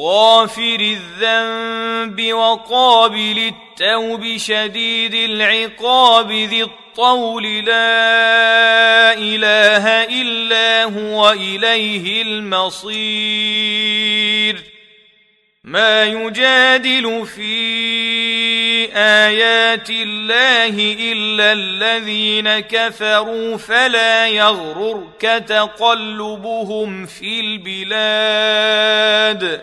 غافر الذنب وقابل التوب شديد العقاب ذي الطول لا إله إلا هو إليه المصير. ما يجادل في آيات الله إلا الذين كفروا فلا يغررك تقلبهم في البلاد.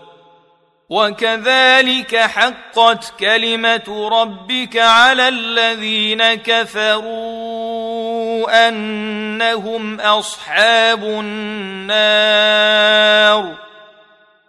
وكذلك حقت كلمة ربك على الذين كفروا أنهم أصحاب النار.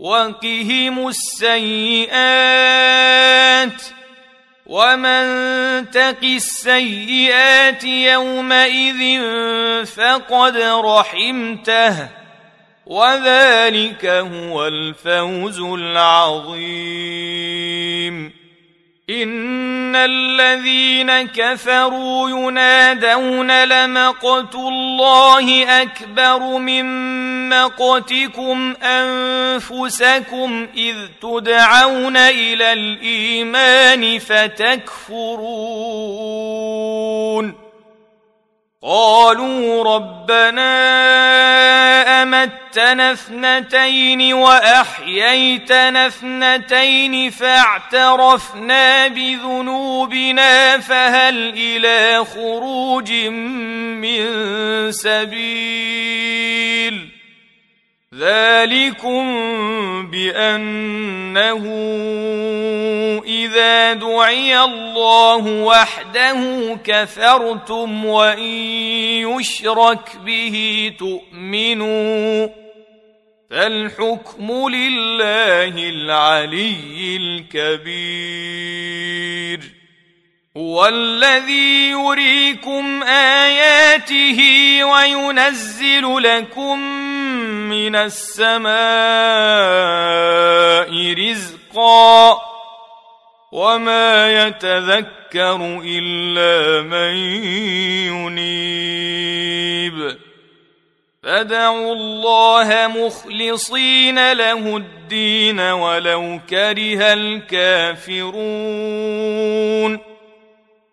وقهم السيئات ومن تق السيئات يومئذ فقد رحمته وذلك هو الفوز العظيم ان الذين كفروا ينادون لمقت الله اكبر من مقتكم انفسكم اذ تدعون إلى الايمان فتكفرون قالوا ربنا أمتنا اثنتين وأحييتنا اثنتين فاعترفنا بذنوبنا فهل إلى خروج من سبيل ذلكم بانه اذا دعي الله وحده كفرتم وان يشرك به تؤمنوا فالحكم لله العلي الكبير هو الذي يريكم اياته وينزل لكم من السماء رزقا وما يتذكر الا من ينيب فدعوا الله مخلصين له الدين ولو كره الكافرون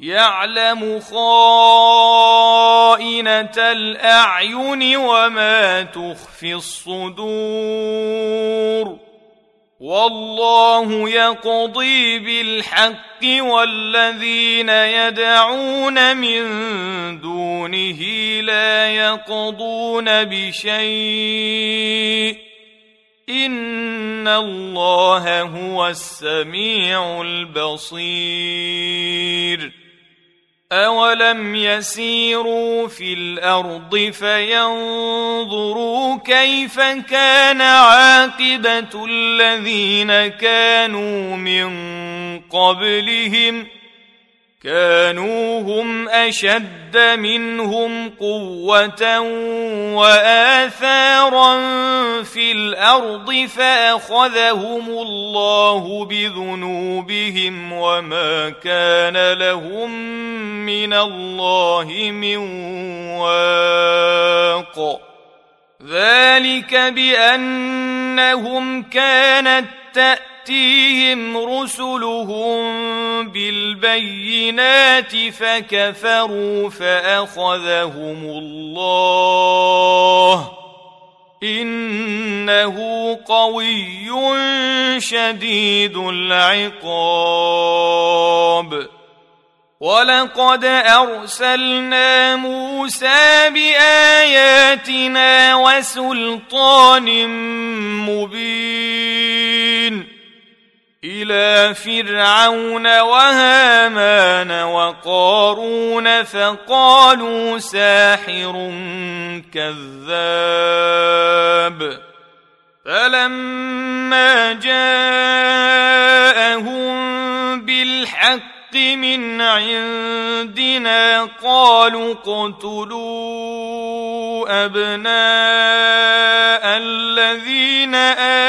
يعلم خائنة الأعين وما تخفي الصدور. والله يقضي بالحق والذين يدعون من دونه لا يقضون بشيء. إن الله هو السميع البصير. أولم يسيروا في الأرض فينظروا كيف كان عاقبة الذين كانوا من قبلهم ۖ كانوا هم أشد منهم قوة وآثارا في الأرض فأخذهم الله بذنوبهم وما كان لهم من الله من واق. ذلك بأنهم كانت تأتي تاتيهم رسلهم بالبينات فكفروا فأخذهم الله. إنه قوي شديد العقاب. ولقد ارسلنا موسى باياتنا وسلطان مبين. إلى فرعون وهامان وقارون فقالوا ساحر كذاب فلما جاءهم بالحق من عندنا قالوا اقتلوا ابناء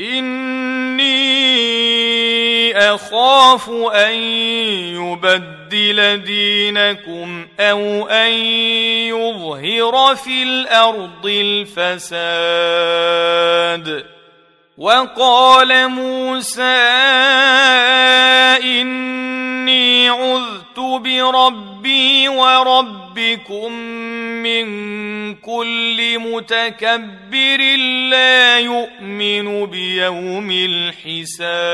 إني أخاف أن يبدل دينكم أو أن يظهر في الأرض الفساد. وقال موسى إني عذت بربي وربكم من كل متكبر لا يؤمن بيوم الحساب.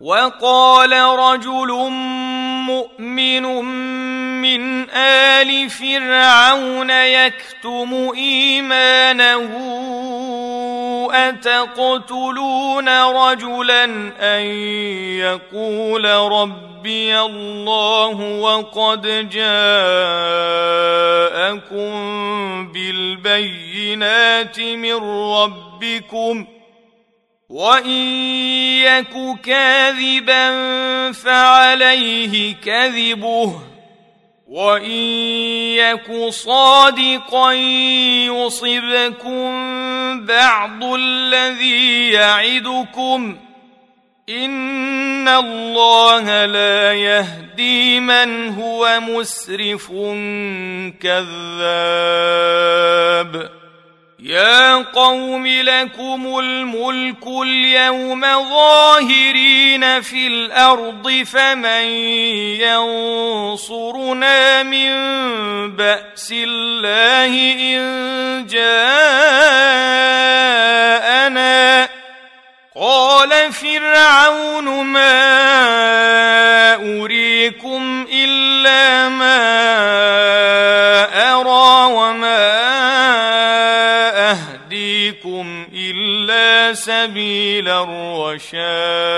وقال رجل مؤمن آل فرعون يكتم إيمانه أتقتلون رجلا أن يقول ربي الله وقد جاءكم بالبينات من ربكم وإن يك كاذبا فعليه كذبه وان يك صادقا يصبكم بعض الذي يعدكم ان الله لا يهدي من هو مسرف كذاب قوم لكم الملك اليوم ظاهرين في الأرض فمن ينصرنا من بأس الله إن جاءنا؟ قال فرعون ما أريكم إلا ما سبيل الرشاد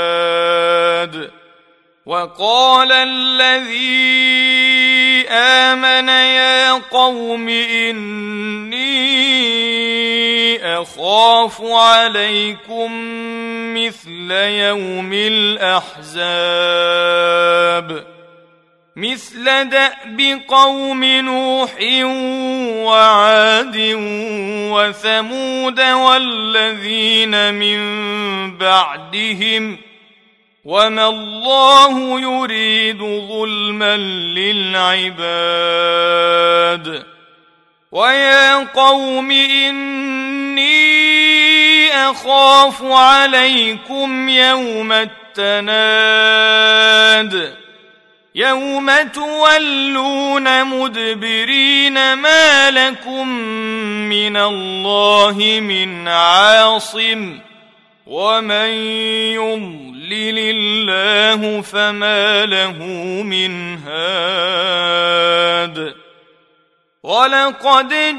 وقال الذي آمن يا قوم إني أخاف عليكم مثل يوم الأحزاب مثل دأب قوم نوح وعاد وثمود والذين من بعدهم وما الله يريد ظلما للعباد ويا قوم إني أخاف عليكم يوم التناد يوم تولون مدبرين ما لكم من الله من عاصم ومن يضلل الله فما له من هاد ولقد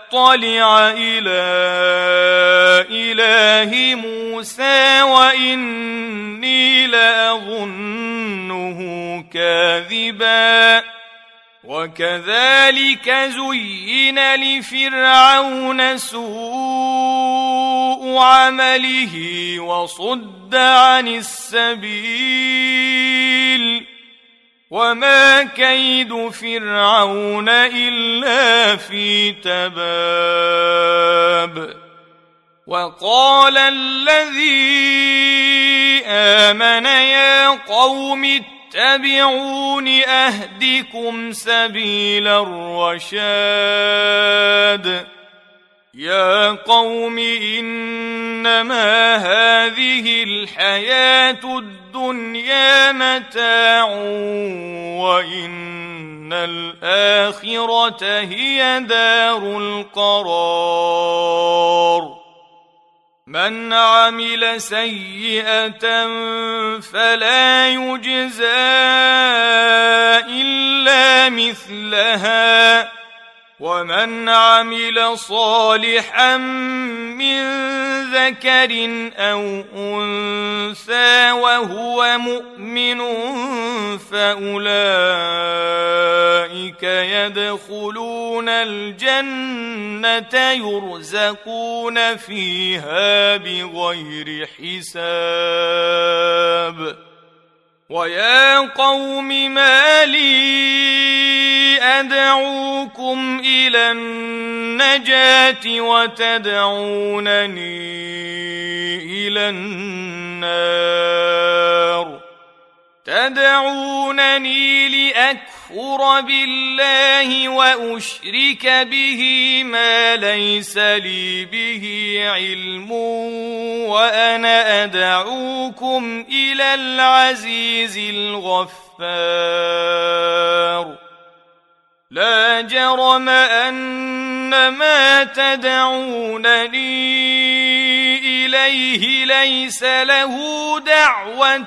إلى إله موسى وإني لأظنه كاذبا. وكذلك زين لفرعون سوء عمله وصد عن السبيل. وما كيد فرعون الا في تباب وقال الذي امن يا قوم اتبعون اهدكم سبيل الرشاد يا قوم انما هذه الحياة الدنيا متاع وإن الآخرة هي دار القرار. من عمل سيئة فلا يجزى إلا مثلها. ومن عمل صالحا من ذكر أو أنثى وهو مؤمن فأولئك يدخلون الجنة يرزقون فيها بغير حساب. ويا قوم ما لي ادعوكم إلى النجاه وتدعونني إلى النار تدعونني لاكفر بالله واشرك به ما ليس لي به علم وأنا ادعوكم إلى العزيز الغفار لا جرم أن ما تدعونني إليه ليس له دعوة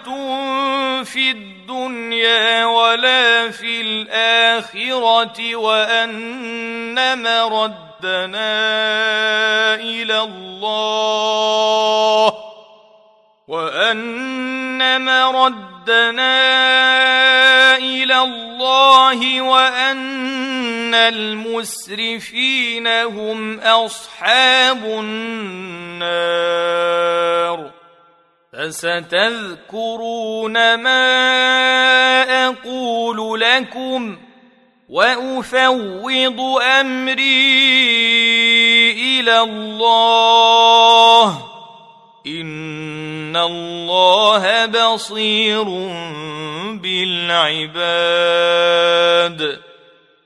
في الدنيا ولا في الآخرة وأن مردنا إلى الله وأن مردنا إلى الله وان المسرفين هم اصحاب النار فستذكرون ما أقول لكم وافوض امري إلى الله ان الله بصير بالعباد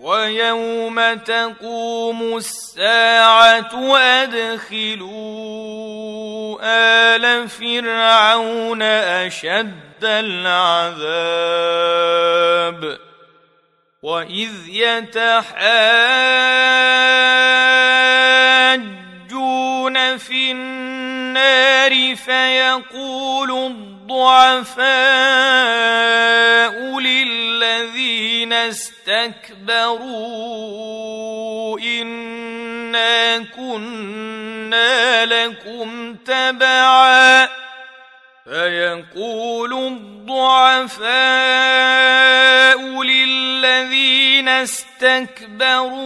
ويوم تقوم الساعة أدخلوا آل فرعون أشد العذاب وإذ يتحاجون في النار فيقول الضعفاء استكبروا إنا كنا لكم تبعا فيقول الضعفاء للذين استكبروا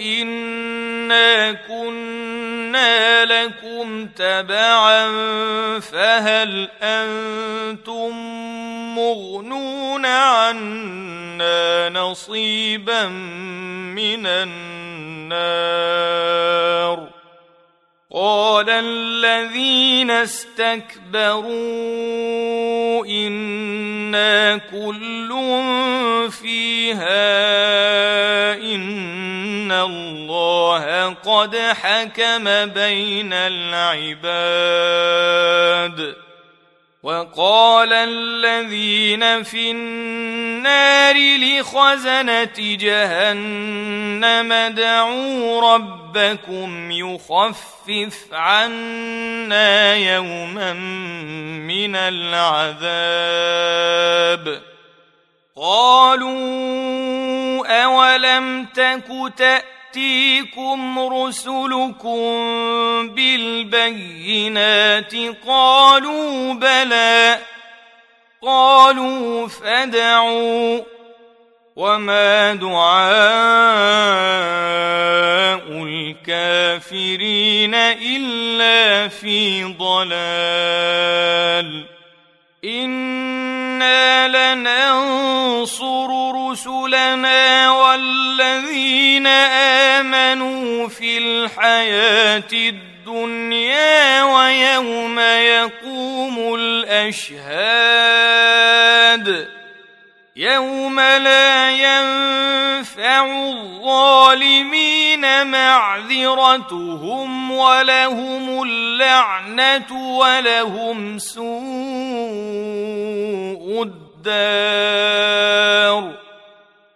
إنا كنا لكم تبعا فهل أنتم مغنون عنا نصيبا من النار. قال الذين استكبروا إنا كل فيها إن الله قد حكم بين العباد. وقال الذين في النار لخزنة جهنم ادعوا ربكم يخفف عنا يوما من العذاب. قالوا أولم تك تأتي تاتيكم رسلكم بالبينات قالوا بلى قالوا فدعوا وما دعاء الكافرين إلا في ضلال. أنا لننصر رسلنا والذين امنوا في الحياة الدنيا ويوم يقوم الاشهاد يوم لا ينفع الظالمين معذرتهم ولهم اللعنة ولهم سوء الدار.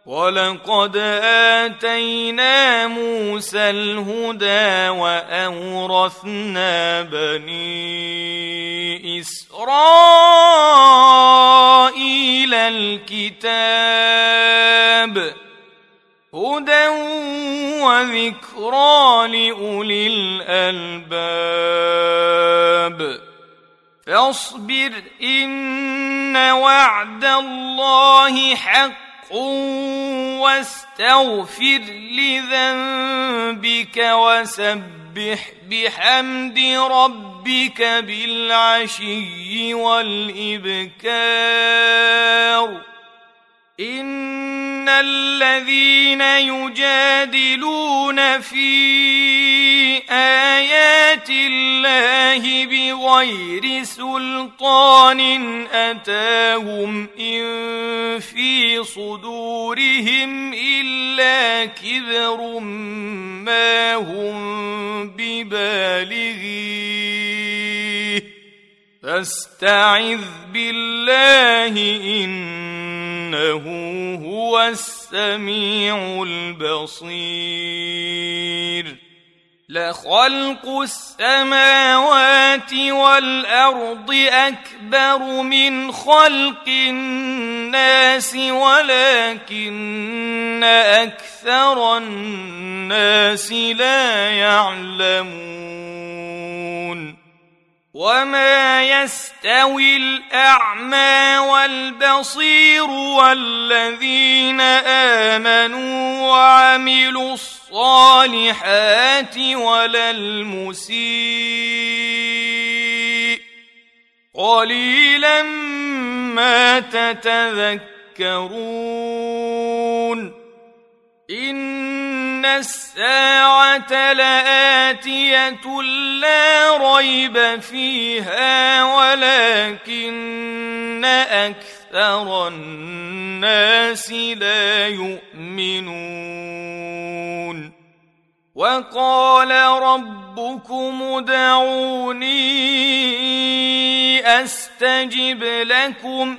ولقد آتينا موسى الهدى وأورثنا بني إسرائيل الكتاب هدى وذكرى لأولي الألباب. فاصبر إن وعد الله حق واستغفر لذنبك وسبح بحمد ربك بالعشي والإبكار. ان الذين يجادلون في ايات الله بغير سلطان اتاهم ان في صدورهم الا كبر ما هم ببالغيه فاستعذ بالله إنه هو السميع البصير. لخلق السماوات والأرض أكبر من خلق الناس ولكن أكثر الناس لا يعلمون. وما يستوي الاعمى والبصير والذين امنوا وعملوا الصالحات ولا المسيء قليلا ما تتذكرون ان الساعة لاتيه لا ريب فيها ولكن أكثر الناس لا يؤمنون وقال ربكم ادعوني استجب لكم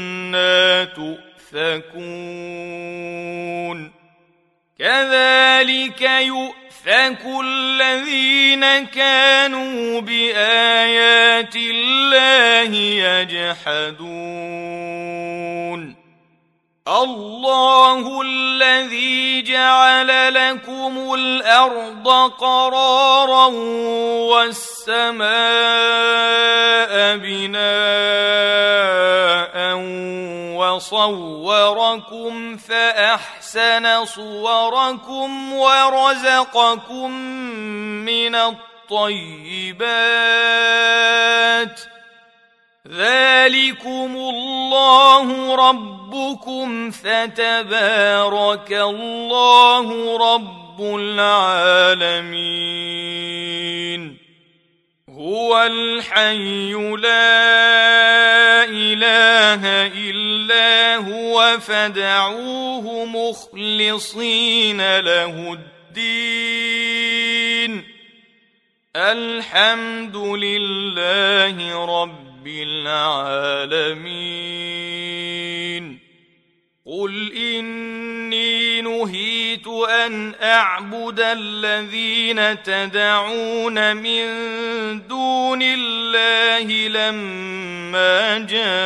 تؤفكون كذلك يؤفك الذين كانوا بآيات الله يجحدون. الله الذي جعل لكم الأرض قرارا والسماء بناء وصوركم فأحسن صوركم ورزقكم من الطيبات. ذلكم الله ربكم فتبارك الله رب العالمين. هو الحي لا إله إلا هو فدعوه مخلصين له الدين. الحمد لله رب رب العالمين. قل اني نهيت ان اعبد الذين تدعون من دون الله لما جاءني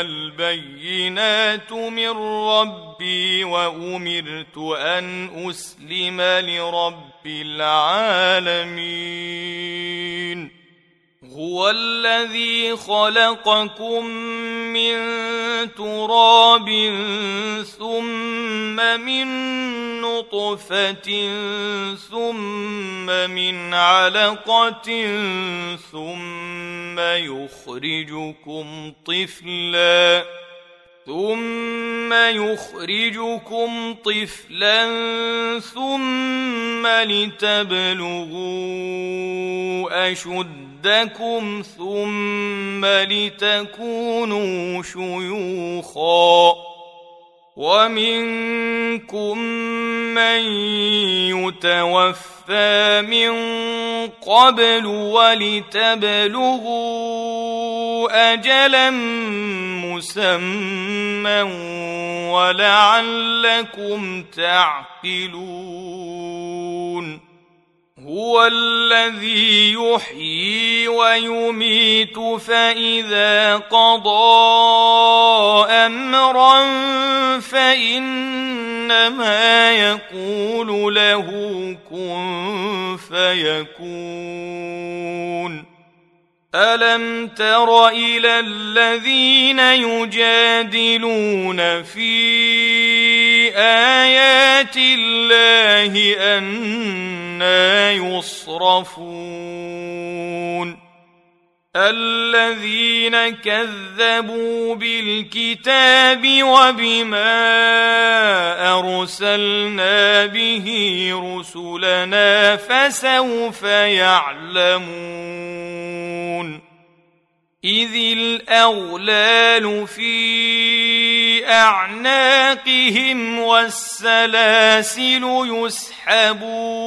البينات من ربي وامرت ان اسلم لرب العالمين هو الذي خلقكم من تراب ثم من نطفة ثم من علقة ثم يخرجكم طفلاً ثم يخرجكم طفلا ثم لتبلغوا اشدكم ثم لتكونوا شيوخا ومنكم من يتوفى من قبل ولتبلغوا اجلا مسمى ولعلكم تعقلون هو الذي يحيي ويميت فإذا قضى أمرا فإنما يقول ألم تر إلى الذين يجادلون في آيات الله أنا يصرفون الذين كذبوا بالكتاب وبما أرسلنا به رسلنا فسوف يعلمون إذ الأغلال في أعناقهم والسلاسل يسحبون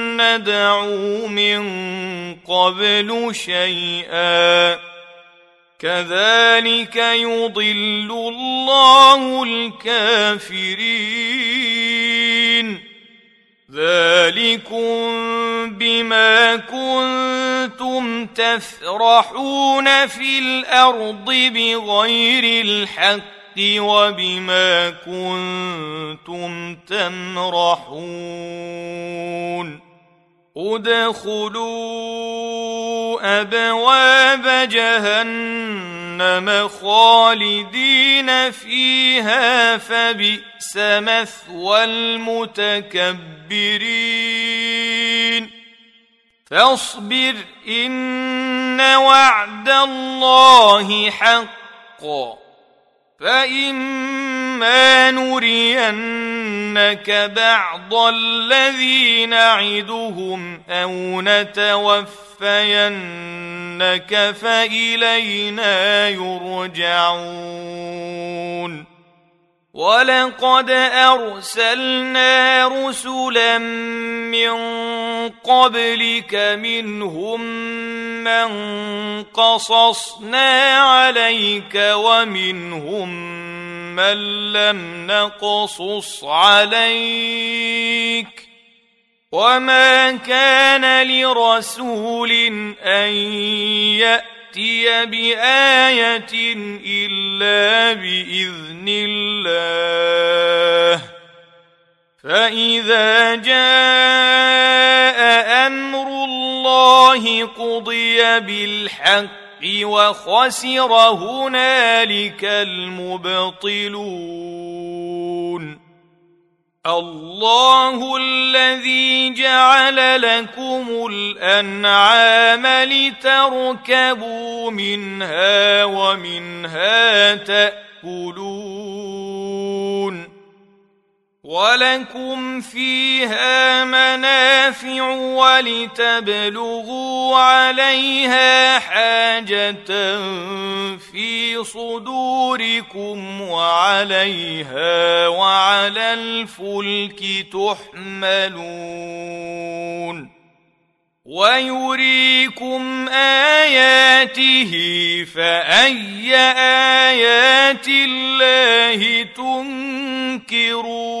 ندعو من قبل شيئا. كذلك يضل الله الكافرين. ذلكم بما كنتم تفرحون في الأرض بغير الحق وبما كنتم تمرحون. ادخلوا أبواب جهنم خالدين فيها فبئس مثوى المتكبرين. فاصبر إن وعد الله حق. فإما نرينك بعض الذي نعدهم أو نتوفينك فإلينا يرجعون ولقد ارسلنا رسلا من قبلك منهم من قصصنا عليك ومنهم من لم نقصص عليك وما كان لرسول ان ياتي يأتي بآية إلا بإذن الله. فإذا جاء أمر الله قضي بالحق وخسر هنالك المبطلون. الله الذي جعل لكم الأنعام لتركبوا منها ومنها تأكلون. ولكم فيها منافع ولتبلغوا عليها حاجة في صدوركم وعليها وعلى الفلك تحملون ويريكم اياته فاي ايات الله تنكرون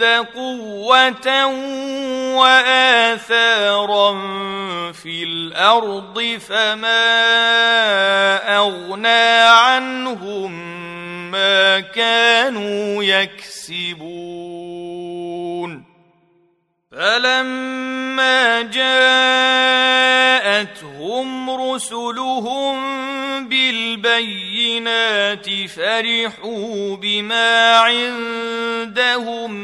واشد قوة وآثارا في الأرض فما أغنى عنهم ما كانوا يكسبون. فلما جاءتهم رسلهم بالبينات فرحوا بما عندهم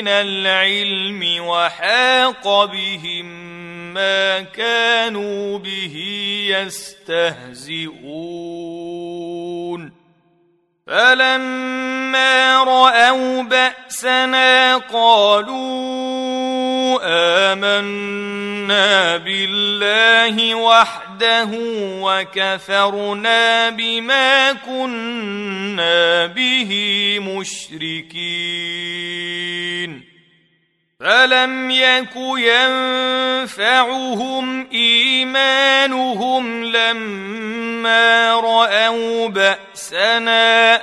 من العلم وحاق بهم ما كانوا به يستهزئون فلما راوا باسنا قالوا آمنا بالله وحده وكفرنا بما كنا به مشركين. فلم يك ينفعهم إيمانهم لما رأوا بأسنا.